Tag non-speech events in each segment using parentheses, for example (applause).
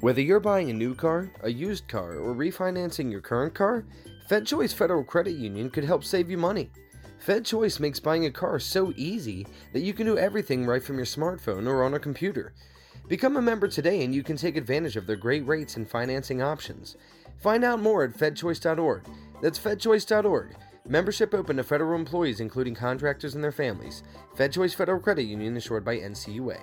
Whether you're buying a new car, a used car, or refinancing your current car, FedChoice Federal Credit Union could help save you money. FedChoice makes buying a car so easy that you can do everything right from your smartphone or on a computer. Become a member today and you can take advantage of their great rates and financing options. Find out more at fedchoice.org. That's fedchoice.org. Membership open to federal employees, including contractors and their families. FedChoice Federal Credit Union, insured by NCUA.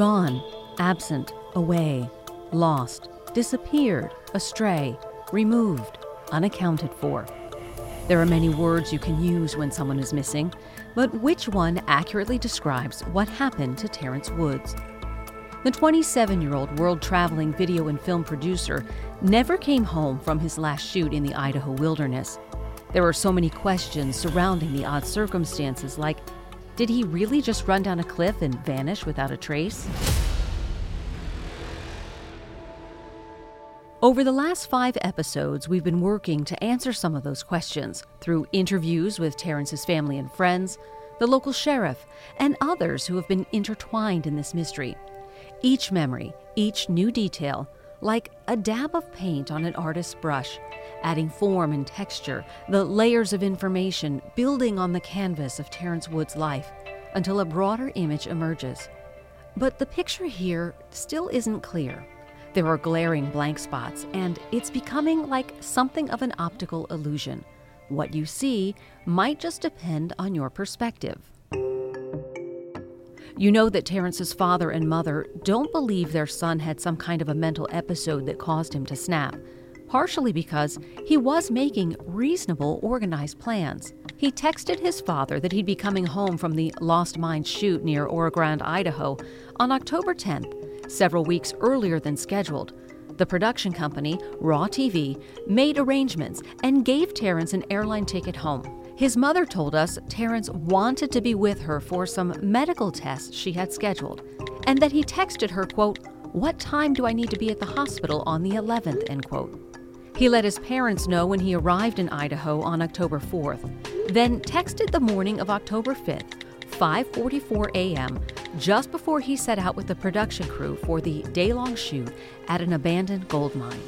Gone, absent, away, lost, disappeared, astray, removed, unaccounted for. There are many words you can use when someone is missing, but which one accurately describes what happened to Terrence Woods? The 27 year old world traveling video and film producer never came home from his last shoot in the Idaho wilderness. There are so many questions surrounding the odd circumstances, like did he really just run down a cliff and vanish without a trace? Over the last five episodes, we've been working to answer some of those questions through interviews with Terrence's family and friends, the local sheriff, and others who have been intertwined in this mystery. Each memory, each new detail, like a dab of paint on an artist's brush, adding form and texture, the layers of information building on the canvas of Terrence Wood's life until a broader image emerges. But the picture here still isn't clear. There are glaring blank spots, and it's becoming like something of an optical illusion. What you see might just depend on your perspective. You know that Terrence's father and mother don't believe their son had some kind of a mental episode that caused him to snap partially because he was making reasonable, organized plans. He texted his father that he'd be coming home from the Lost Mine shoot near Oro Grande, Idaho, on October 10th, several weeks earlier than scheduled. The production company, Raw TV, made arrangements and gave Terrence an airline ticket home. His mother told us Terrence wanted to be with her for some medical tests she had scheduled, and that he texted her, quote, What time do I need to be at the hospital on the 11th, end quote. He let his parents know when he arrived in Idaho on October 4th, then texted the morning of October 5th, 5:44 a.m., just before he set out with the production crew for the day-long shoot at an abandoned gold mine.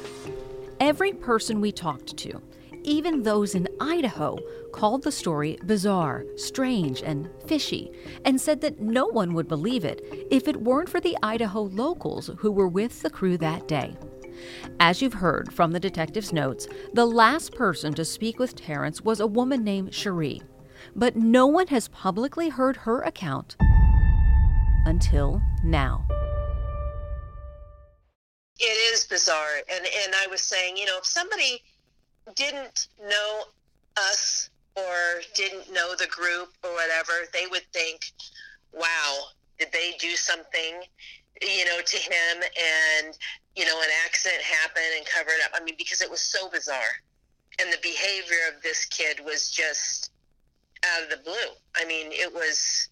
Every person we talked to, even those in Idaho, called the story bizarre, strange, and fishy, and said that no one would believe it if it weren't for the Idaho locals who were with the crew that day. As you've heard from the detective's notes, the last person to speak with Terrence was a woman named Cherie, but no one has publicly heard her account until now. It is bizarre, and and I was saying, you know, if somebody didn't know us or didn't know the group or whatever, they would think, "Wow, did they do something?" you know, to him and you know, an accident happened and cover it up. I mean, because it was so bizarre. And the behavior of this kid was just out of the blue. I mean, it was,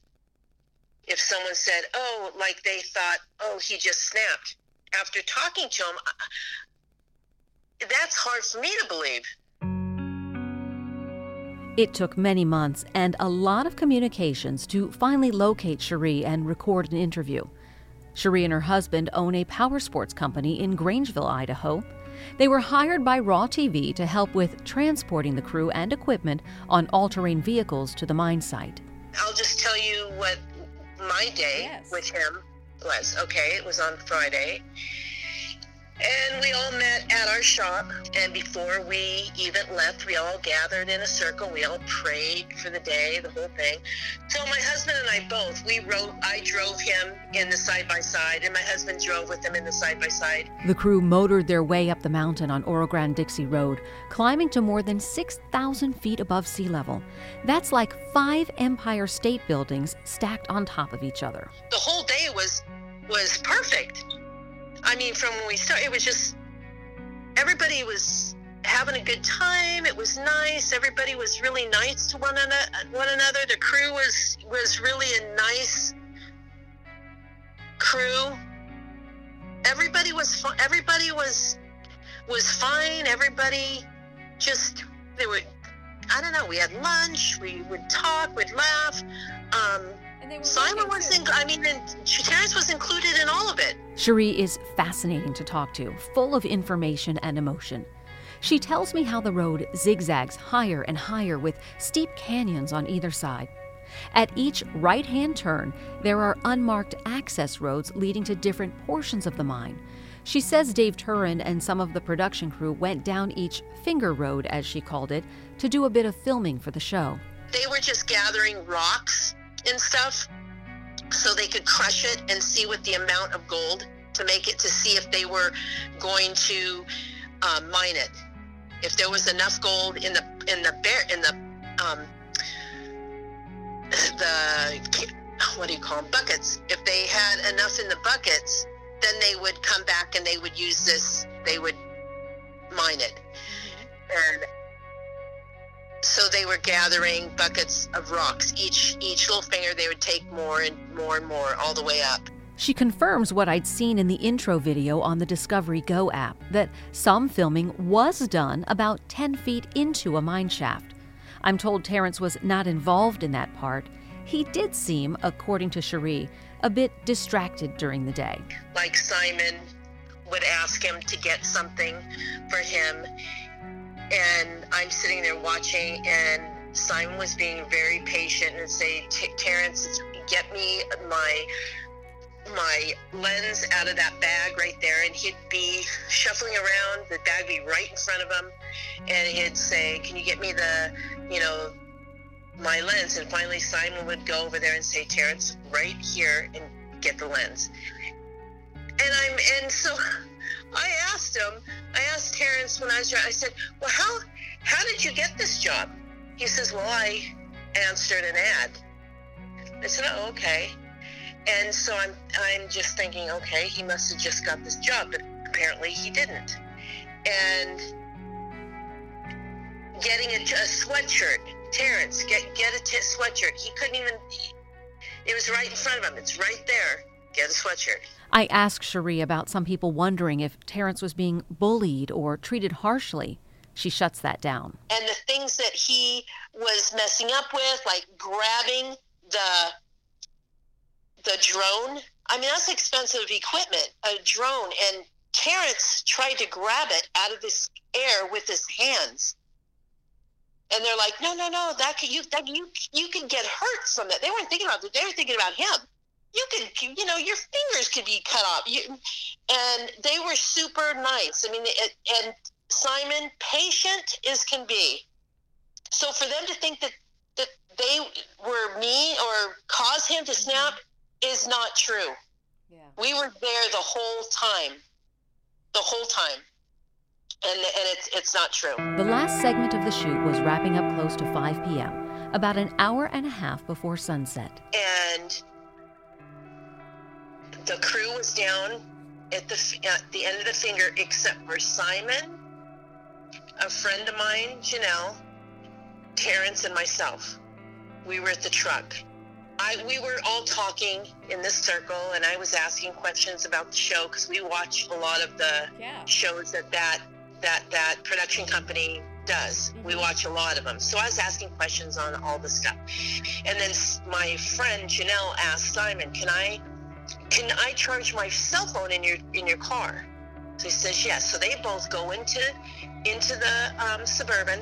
if someone said, oh, like they thought, oh, he just snapped. After talking to him, that's hard for me to believe. It took many months and a lot of communications to finally locate Cherie and record an interview. Cherie and her husband own a power sports company in Grangeville, Idaho. They were hired by Raw TV to help with transporting the crew and equipment on all terrain vehicles to the mine site. I'll just tell you what my day yes. with him was. Okay, it was on Friday. And we all met at our shop. And before we even left, we all gathered in a circle. We all prayed for the day, the whole thing. So my husband and I both, we rode, I drove him in the side by side, and my husband drove with him in the side by side. The crew motored their way up the mountain on Oro Grande Dixie Road, climbing to more than 6,000 feet above sea level. That's like five Empire State Buildings stacked on top of each other. The whole day was was perfect. I mean, from when we started, it was just everybody was having a good time. It was nice. Everybody was really nice to one another. One another. The crew was was really a nice crew. Everybody was everybody was was fine. Everybody just they were I don't know. We had lunch. We would talk. We'd laugh. Um, Simon was in. I mean, and Terrence was included in all of it. Cherie is fascinating to talk to, full of information and emotion. She tells me how the road zigzags higher and higher with steep canyons on either side. At each right hand turn, there are unmarked access roads leading to different portions of the mine. She says Dave Turin and some of the production crew went down each finger road, as she called it, to do a bit of filming for the show. They were just gathering rocks and stuff so they could crush it and see what the amount of gold to make it to see if they were going to uh, mine it. If there was enough gold in the in the bear in the um, (sighs) the (sighs) what do you call them buckets? If they had enough in the buckets, then they would come back and they would use this. They would mine it, and so they were gathering buckets of rocks. Each each little finger, they would take more and more and more all the way up. She confirms what I'd seen in the intro video on the Discovery Go app that some filming was done about 10 feet into a mine shaft. I'm told Terrence was not involved in that part. He did seem, according to Cherie, a bit distracted during the day. Like Simon would ask him to get something for him, and I'm sitting there watching, and Simon was being very patient and say, Terrence, get me my my lens out of that bag right there. And he'd be shuffling around the bag be right in front of him and he'd say can you get me the you know my lens? And finally simon would go over there and say terrence right here and get the lens. And i'm and so (laughs) i asked him i asked terrence when i was i said well how how did you get this job he says well i answered an ad i said oh okay and so I'm I'm just thinking, okay, he must have just got this job, but apparently he didn't. And getting a, a sweatshirt, Terrence, get get a t- sweatshirt. He couldn't even. It was right in front of him. It's right there. Get a sweatshirt. I asked Cherie about some people wondering if Terrence was being bullied or treated harshly. She shuts that down. And the things that he was messing up with, like grabbing the the drone. I mean, that's expensive equipment, a drone. And Terrence tried to grab it out of this air with his hands. And they're like, no, no, no, that can you that you you can get hurt from that. They weren't thinking about it. They were thinking about him. You could, you know, your fingers could be cut off. You, and they were super nice. I mean, it, and Simon, patient as can be. So for them to think that that they were mean or cause him to snap, mm-hmm. is not true. Yeah. We were there the whole time. The whole time. And, and it's, it's not true. The last segment of the shoot was wrapping up close to 5 p.m., about an hour and a half before sunset. And the crew was down at the, at the end of the finger, except for Simon, a friend of mine, Janelle, Terrence, and myself. We were at the truck. I, we were all talking in this circle, and I was asking questions about the show because we watch a lot of the yeah. shows that that that that production company does. Mm-hmm. We watch a lot of them. So I was asking questions on all the stuff, and then my friend Janelle asked Simon, "Can I can I charge my cell phone in your in your car?" So he says yes. So they both go into into the um, suburban,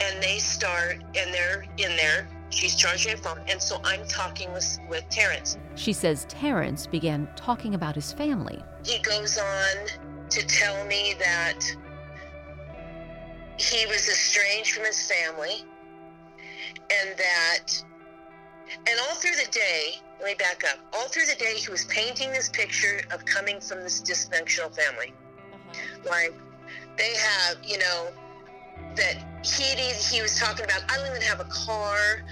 and they start, and they're in there She's charging her phone, and so I'm talking with, with Terrence. She says Terrence began talking about his family. He goes on to tell me that he was estranged from his family, and that, and all through the day, let me back up. All through the day, he was painting this picture of coming from this dysfunctional family. Uh-huh. Like, they have, you know, that he he was talking about I don't even have a car.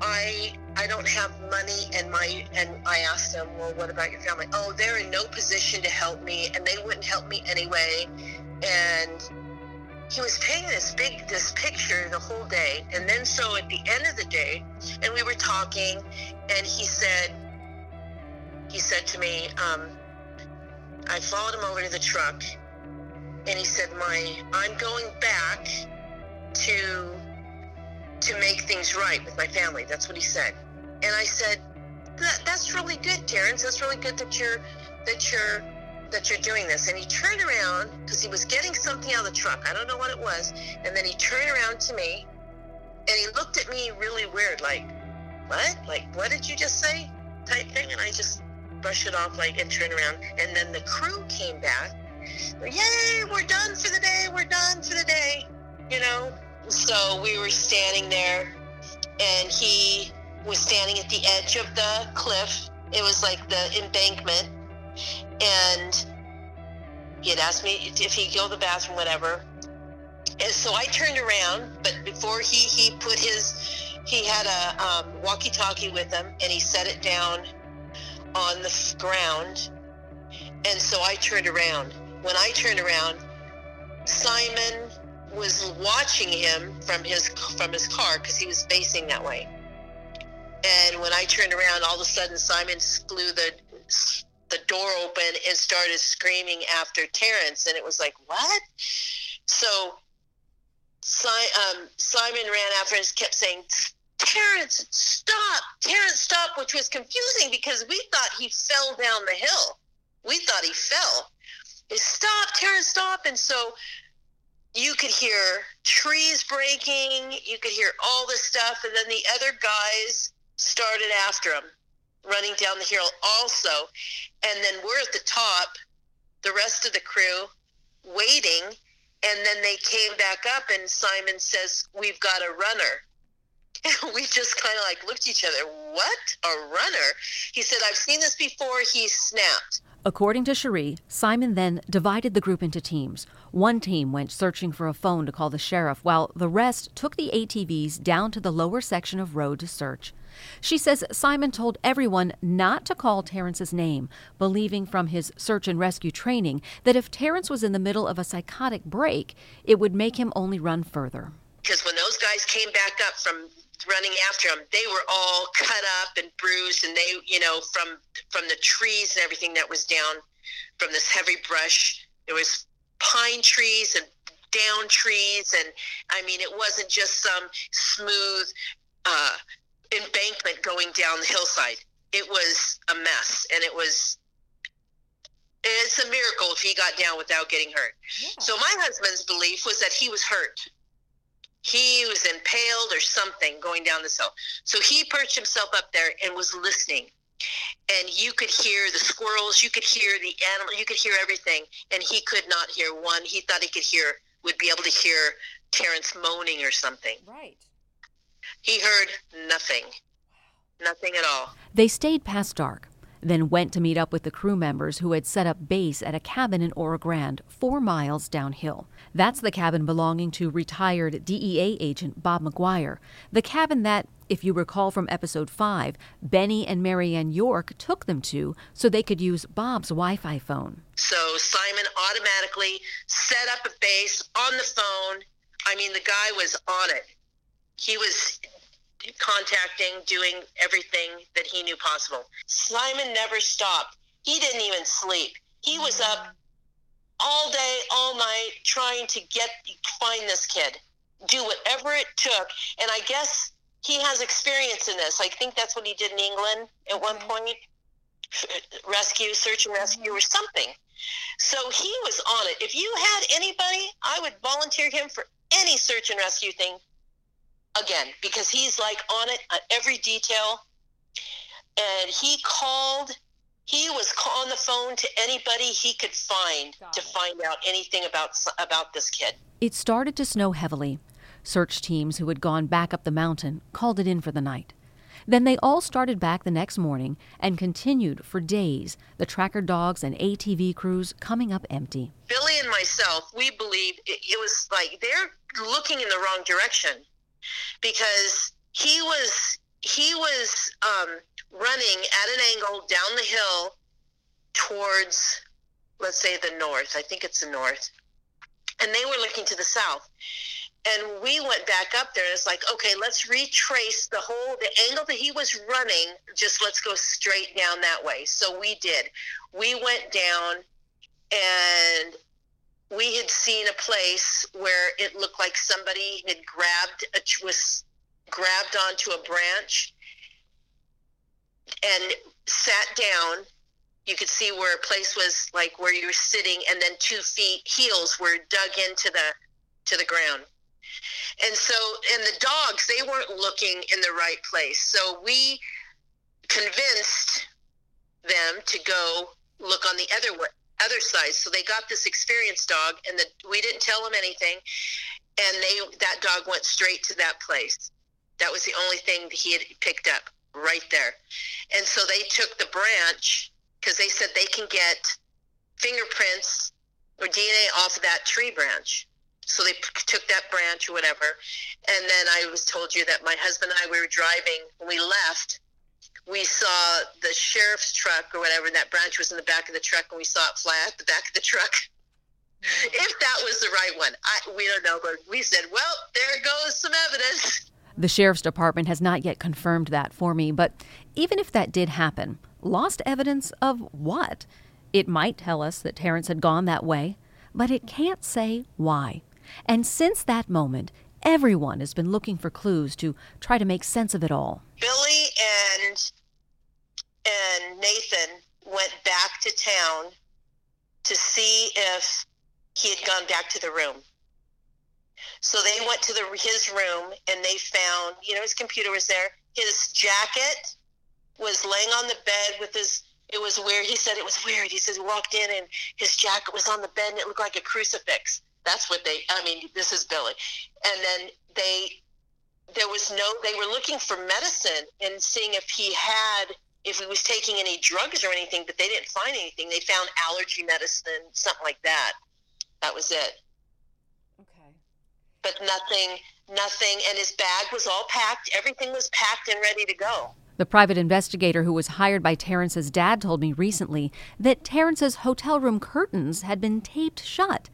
I I don't have money and my and I asked him, Well what about your family? Oh, they're in no position to help me and they wouldn't help me anyway. And he was painting this big this picture the whole day and then so at the end of the day and we were talking and he said he said to me, um, I followed him over to the truck and he said, My I'm going back to to make things right with my family. That's what he said. And I said, that, that's really good, Terrence. That's really good that you're that you're that you're doing this. And he turned around because he was getting something out of the truck. I don't know what it was. And then he turned around to me and he looked at me really weird, like, what? Like, what did you just say? Type thing. And I just brushed it off like and turned around. And then the crew came back. Yay, we're done for the day. We're done for the day. You know? So we were standing there and he was standing at the edge of the cliff. It was like the embankment. And he had asked me if he'd go to the bathroom, whatever. And so I turned around, but before he, he put his, he had a um, walkie-talkie with him and he set it down on the ground. And so I turned around. When I turned around, Simon was watching him from his from his car because he was facing that way. And when I turned around, all of a sudden Simon blew the the door open and started screaming after Terrence, and it was like, what? So um, Simon ran after and kept saying, Terrence, stop! Terrence, stop! Which was confusing because we thought he fell down the hill. We thought he fell. He stop, Terrence, stop! And so you could hear trees breaking, you could hear all this stuff, and then the other guys started after him, running down the hill also. And then we're at the top, the rest of the crew waiting. And then they came back up, and Simon says, We've got a runner. (laughs) We just kind of like looked at each other. What? A runner? He said, I've seen this before. He snapped. According to Cherie, Simon then divided the group into teams. One team went searching for a phone to call the sheriff, while the rest took the ATVs down to the lower section of road to search. She says Simon told everyone not to call Terrence's name, believing from his search and rescue training that if Terrence was in the middle of a psychotic break, it would make him only run further. Because when those guys came back up from running after him, they were all cut up and bruised, and they, you know, from from the trees and everything that was down from this heavy brush. There was pine trees and down trees, and I mean, it wasn't just some smooth uh, embankment going down the hillside. It was a mess, and it was. It's a miracle if he got down without getting hurt. Yeah. So my husband's belief was that he was hurt he was impaled or something going down this hill. So he perched himself up there and was listening. And you could hear the squirrels, you could hear the animal, you could hear everything. And he could not hear one. He thought he could hear, would be able to hear Terrence moaning or something. Right. He heard nothing. Nothing at all. They stayed past dark then went to meet up with the crew members who had set up base at a cabin in Oro Grande, four miles downhill. That's the cabin belonging to retired DEA agent Bob McGuire, the cabin that, if you recall from episode 5, Benny and Marianne York took them to so they could use Bob's Wi Fi phone. So Simon automatically set up a base on the phone. I mean, the guy was on it. He was contacting, doing everything that he knew possible. Simon never stopped. He didn't even sleep. He was up all day, all night, trying to get find this kid, do whatever it took. And I guess he has experience in this. I think that's what he did in England at one mm-hmm. point, (laughs) rescue, search and rescue, or mm-hmm. something. So he was on it. If you had anybody, I would volunteer him for any search and rescue thing again because he's like on it on every detail and he called he was on the phone to anybody he could find Got to it. find out anything about about this kid it started to snow heavily search teams who had gone back up the mountain called it in for the night then they all started back the next morning and continued for days, the tracker dogs and ATV crews coming up empty. Billy and myself, we believed it, it was like they're looking in the wrong direction because he was he was um, running at an angle down the hill towards let's say the north. I think it's the north. And they were looking to the south. And we went back up there and it's like okay let's retrace the whole the angle that he was running just let's go straight down that way. So we did. We went down and we had seen a place where it looked like somebody had grabbed a was grabbed onto a branch and sat down. You could see where a place was like where you were sitting, and then two feet heels were dug into the to the ground. And so, and the dogs, they weren't looking in the right place. So we convinced them to go look on the other other side. So they got this experienced dog, and the, we didn't tell them anything, and they that dog went straight to that place. That was the only thing he had picked up right there. And so they took the branch because they said they can get fingerprints or DNA off of that tree branch. So they p- took that branch or whatever. And then I was told you that my husband and I, we were driving, when we left, we saw the sheriff's truck or whatever, and that branch was in the back of the truck, and we saw it fly out the back of the truck. (laughs) if that was the right one, I, we don't know, but we said, well, there goes some evidence. The sheriff's department has not yet confirmed that for me, but even if that did happen, lost evidence of what? It might tell us that Terrence had gone that way, but it can't say why. And since that moment, everyone has been looking for clues to try to make sense of it all. Billy and and Nathan went back to town to see if he had gone back to the room. So they went to the his room and they found, you know, his computer was there. His jacket was laying on the bed with his. It was weird. He said it was weird. He says he walked in and his jacket was on the bed and it looked like a crucifix. That's what they. I mean, this is Billy. And then they, there was no. They were looking for medicine and seeing if he had, if he was taking any drugs or anything, but they didn't find anything. They found allergy medicine, something like that. That was it but nothing, nothing. And his bag was all packed. Everything was packed and ready to go. The private investigator who was hired by Terrence's dad told me recently that Terrence's hotel room curtains had been taped shut.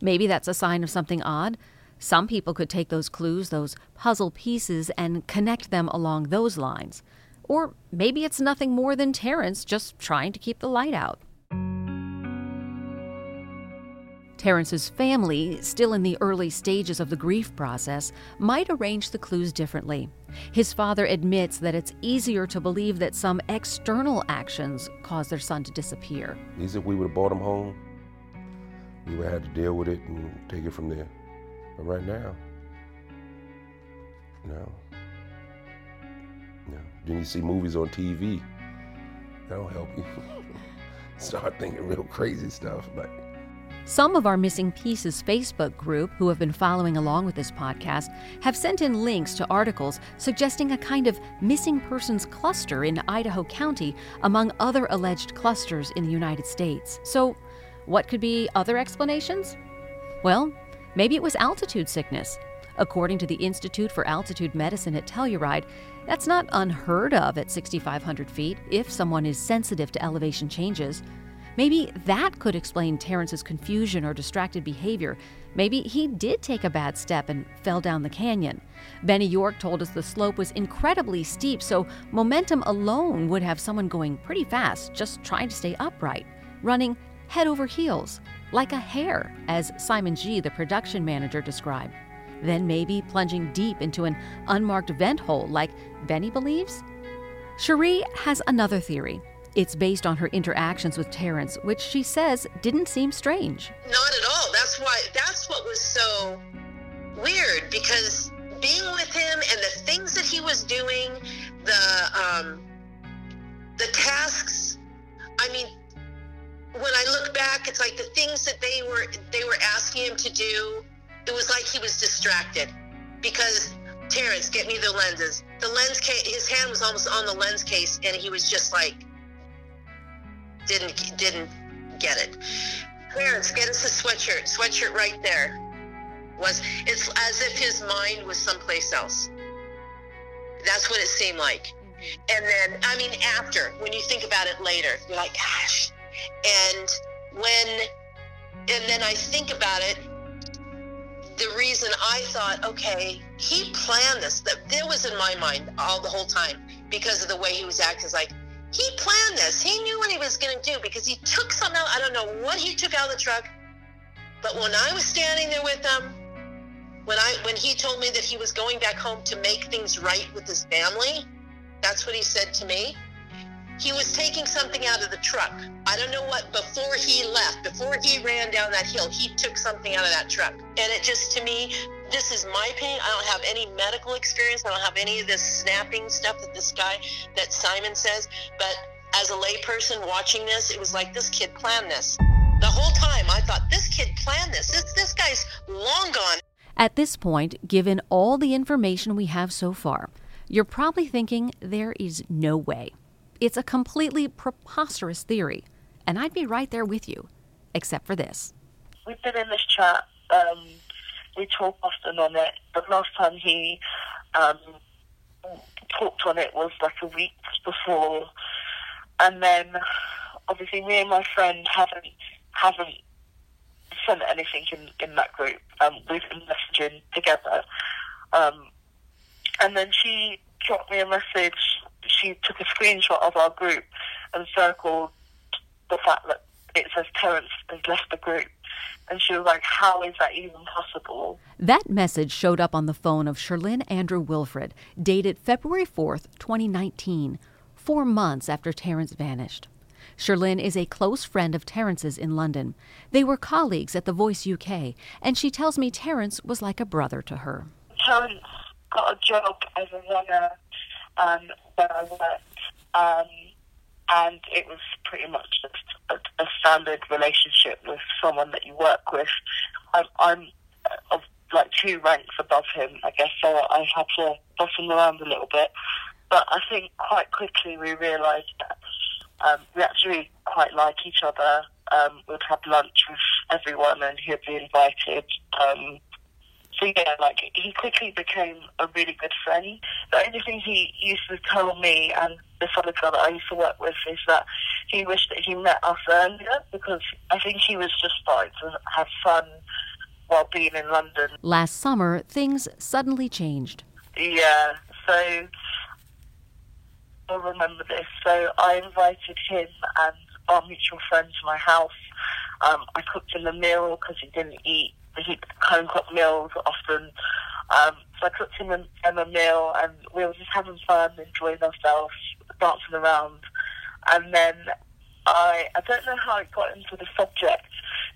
Maybe that's a sign of something odd. Some people could take those clues, those puzzle pieces, and connect them along those lines. Or maybe it's nothing more than Terrence just trying to keep the light out. Terrence's family, still in the early stages of the grief process, might arrange the clues differently. His father admits that it's easier to believe that some external actions caused their son to disappear. He said we would have brought him home, we would have had to deal with it and take it from there. But right now, no. No. Then you see movies on TV. That'll help you. (laughs) Start thinking real crazy stuff. Like, some of our Missing Pieces Facebook group, who have been following along with this podcast, have sent in links to articles suggesting a kind of missing persons cluster in Idaho County among other alleged clusters in the United States. So, what could be other explanations? Well, maybe it was altitude sickness. According to the Institute for Altitude Medicine at Telluride, that's not unheard of at 6,500 feet if someone is sensitive to elevation changes. Maybe that could explain Terrence's confusion or distracted behavior. Maybe he did take a bad step and fell down the canyon. Benny York told us the slope was incredibly steep, so momentum alone would have someone going pretty fast, just trying to stay upright, running head over heels, like a hare, as Simon G., the production manager, described. Then maybe plunging deep into an unmarked vent hole, like Benny believes? Cherie has another theory. It's based on her interactions with Terrence, which she says didn't seem strange. Not at all. That's why that's what was so weird because being with him and the things that he was doing, the um, the tasks. I mean, when I look back, it's like the things that they were they were asking him to do. It was like he was distracted because Terrence, get me the lenses. The lens case, his hand was almost on the lens case, and he was just like didn't didn't get it. Clarence, get us a sweatshirt. Sweatshirt right there. Was it's as if his mind was someplace else. That's what it seemed like. Mm-hmm. And then, I mean, after when you think about it later, you're like, gosh. And when, and then I think about it. The reason I thought, okay, he planned this. That that was in my mind all the whole time because of the way he was acting. It's like, he planned this. He knew what he was going to do because he took some out. I don't know what he took out of the truck, but when I was standing there with him, when I when he told me that he was going back home to make things right with his family, that's what he said to me. He was taking something out of the truck. I don't know what before he left, before he ran down that hill, he took something out of that truck. And it just to me, this is my opinion. I don't have any medical experience. I don't have any of this snapping stuff that this guy that Simon says, but as a layperson watching this, it was like this kid planned this. The whole time I thought this kid planned this. This this guy's long gone. At this point, given all the information we have so far, you're probably thinking there is no way. It's a completely preposterous theory, and I'd be right there with you, except for this. We've been in this chat. Um, we talk often on it, but last time he um, talked on it was like a week before, and then obviously me and my friend haven't haven't sent anything in, in that group. Um, we've been messaging together. Um, and then she dropped me a message. She took a screenshot of our group and circled the fact that it says Terrence has left the group. And she was like, How is that even possible? That message showed up on the phone of Sherlyn Andrew Wilfred, dated February 4th, 2019, four months after Terrence vanished. Sherlyn is a close friend of Terrence's in London. They were colleagues at The Voice UK, and she tells me Terrence was like a brother to her. Terrence got a job as a runner um, where I worked, um, and it was pretty much just a, a, standard relationship with someone that you work with. I'm, I'm of like two ranks above him, I guess, so I had to boss him around a little bit. But I think quite quickly we realised that um, we actually quite like each other. Um, we'd have lunch with everyone and he'd be invited. Um, so yeah, like he quickly became a really good friend. The only thing he used to tell me and this other girl that I used to work with is that he wished that he met us earlier because I think he was just starting to have fun while being in London. Last summer, things suddenly changed. Yeah, so I'll remember this. So I invited him and our mutual friend to my house. Um, I cooked him a meal because he didn't eat he home cooked meals often. Um, so I cooked him a, him a meal and we were just having fun, enjoying ourselves, dancing around. And then I I don't know how it got into the subject,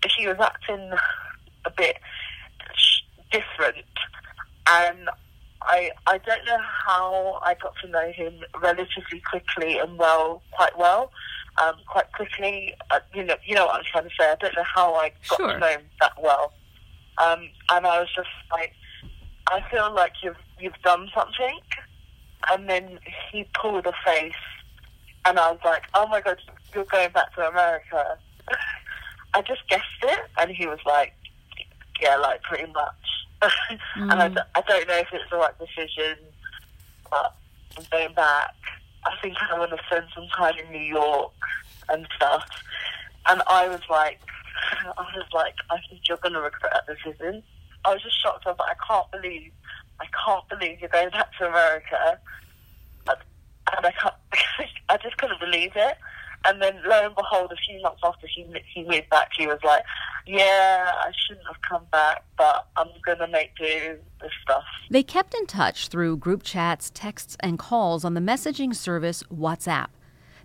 but he was acting a bit different. And I I don't know how I got to know him relatively quickly and well, quite well. Um, quite quickly, uh, you know, you know what I'm trying to say. I don't know how I got sure. to know him that well, um, and I was just like, I feel like you've you've done something, and then he pulled a face, and I was like, oh my god, you're going back to America. (laughs) I just guessed it, and he was like, yeah, like pretty much mm. (laughs) and I, mm. I don't know if it's the right decision, but I'm going back. I think I want to spend some time in New York and stuff. And I was like, I was like, I think you're going to regret that decision. I was just shocked. I was like, I can't believe, I can't believe you're going back to America. And I can't, (laughs) I just couldn't believe it. And then lo and behold, a few months after he he moved back, he was like, "Yeah, I shouldn't have come back, but I'm gonna make do with stuff." They kept in touch through group chats, texts, and calls on the messaging service WhatsApp.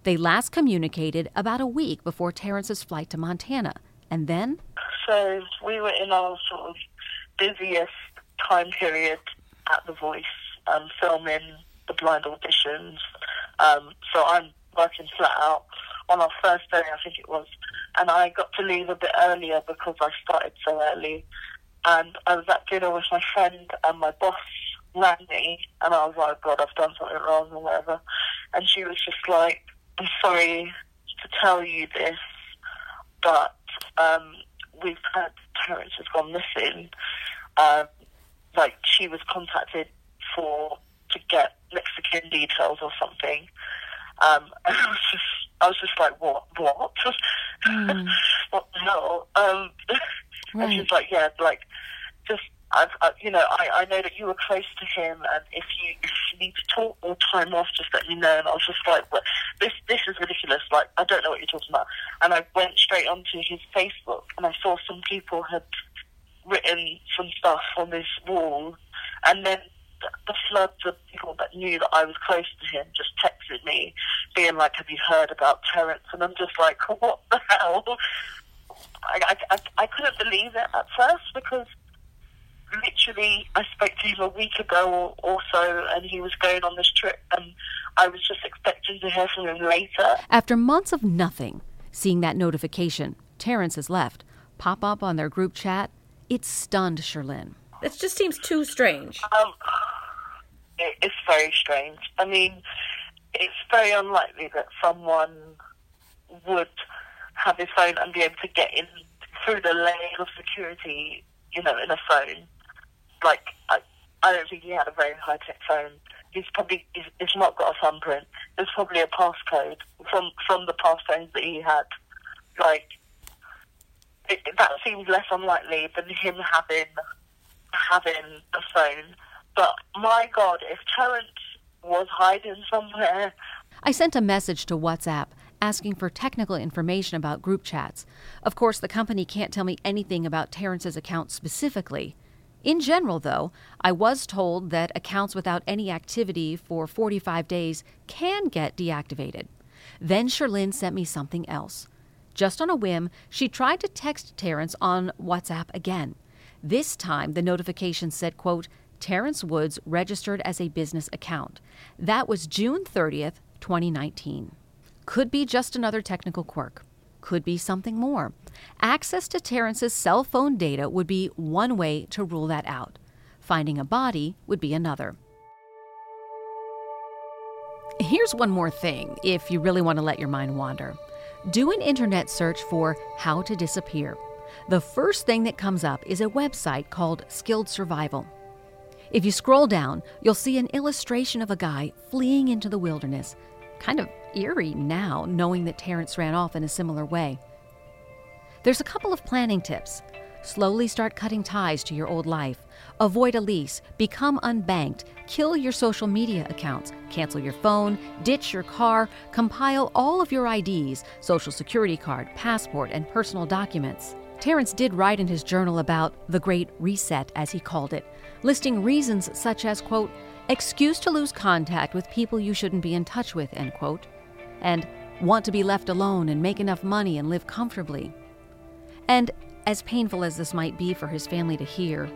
They last communicated about a week before Terrence's flight to Montana, and then. So we were in our sort of busiest time period at The Voice, um, filming the blind auditions. Um, so I'm working flat out on our first day, I think it was, and I got to leave a bit earlier because I started so early. And I was at dinner with my friend, and my boss rang and I was like, God, I've done something wrong or whatever. And she was just like, I'm sorry to tell you this, but um, we've had Terrence has gone missing. Um, like she was contacted for to get Mexican details or something, um, and (laughs) I was just, I was just like, what, what, (laughs) mm. what the hell? Um, right. (laughs) And she's like, yeah, like, just, I've, I, you know, I, I know that you were close to him, and if you, if you need to talk or time off, just let me know. And I was just like, what? this, this is ridiculous. Like, I don't know what you're talking about. And I went straight onto his Facebook, and I saw some people had written some stuff on his wall, and then the, the floods of people that knew that I was close to him just texted me, being like, "Have you heard about Terrence?" And I'm just like, "What the hell?" (laughs) I, I, I couldn't believe it at first because literally I spoke to him a week ago or, or so and he was going on this trip and I was just expecting to hear from him later. After months of nothing, seeing that notification, Terrence has left, pop up on their group chat, it stunned Sherlyn. It just seems too strange. Um, it, it's very strange. I mean, it's very unlikely that someone would have his phone and be able to get in through the layer of security, you know, in a phone. Like, I, I don't think he had a very high tech phone. He's probably he's, he's not got a thumbprint. There's probably a passcode from from the past phones that he had. Like, it, that seems less unlikely than him having having a phone. But my God, if Terrence was hiding somewhere. I sent a message to WhatsApp asking for technical information about group chats. Of course, the company can't tell me anything about Terrence's account specifically. In general, though, I was told that accounts without any activity for 45 days can get deactivated. Then Sherlyn sent me something else. Just on a whim, she tried to text Terrence on WhatsApp again. This time, the notification said, quote, Terrence Woods registered as a business account. That was June 30th, 2019. Could be just another technical quirk. Could be something more. Access to Terrence's cell phone data would be one way to rule that out. Finding a body would be another. Here's one more thing if you really want to let your mind wander. Do an internet search for how to disappear. The first thing that comes up is a website called Skilled Survival. If you scroll down, you'll see an illustration of a guy fleeing into the wilderness. Kind of eerie now, knowing that Terrence ran off in a similar way. There's a couple of planning tips. Slowly start cutting ties to your old life. Avoid a lease, become unbanked, kill your social media accounts, cancel your phone, ditch your car, compile all of your IDs, social security card, passport, and personal documents. Terrence did write in his journal about the Great Reset, as he called it, listing reasons such as, quote, excuse to lose contact with people you shouldn't be in touch with, end quote, and want to be left alone and make enough money and live comfortably. And as painful as this might be for his family to hear,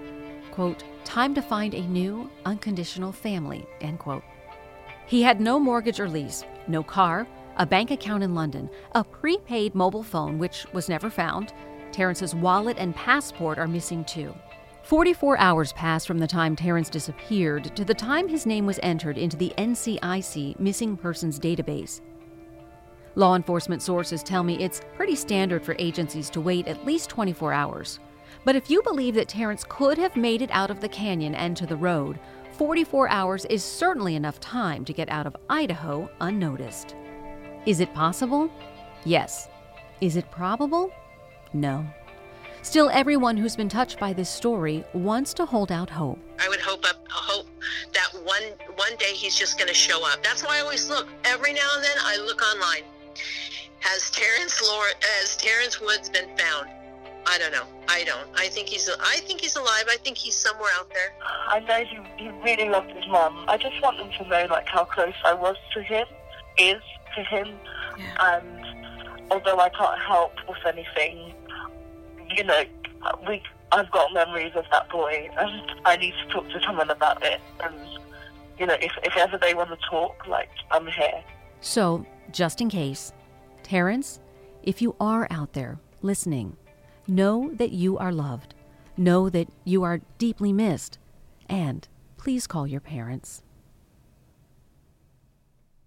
quote, time to find a new, unconditional family, end quote. He had no mortgage or lease, no car, a bank account in London, a prepaid mobile phone which was never found. Terrence's wallet and passport are missing too. 44 hours passed from the time Terrence disappeared to the time his name was entered into the NCIC Missing Persons Database. Law enforcement sources tell me it's pretty standard for agencies to wait at least 24 hours. But if you believe that Terrence could have made it out of the canyon and to the road, 44 hours is certainly enough time to get out of Idaho unnoticed. Is it possible? Yes. Is it probable? No. Still, everyone who's been touched by this story wants to hold out hope. I would hope up, hope that one one day he's just going to show up. That's why I always look. Every now and then, I look online. Has Terrence Lord, has Terrence Woods been found? I don't know. I don't. I think he's. I think he's alive. I think he's somewhere out there. I know he, he really loved his mum. I just want them to know like how close I was to him, is to him, Yeah. and although I can't help with anything, you know, we I've got memories of that boy, and I need to talk to someone about it. And you know, if if ever they want to talk, like I'm here. So, just in case, Terrence, if you are out there listening, know that you are loved, know that you are deeply missed, and please call your parents.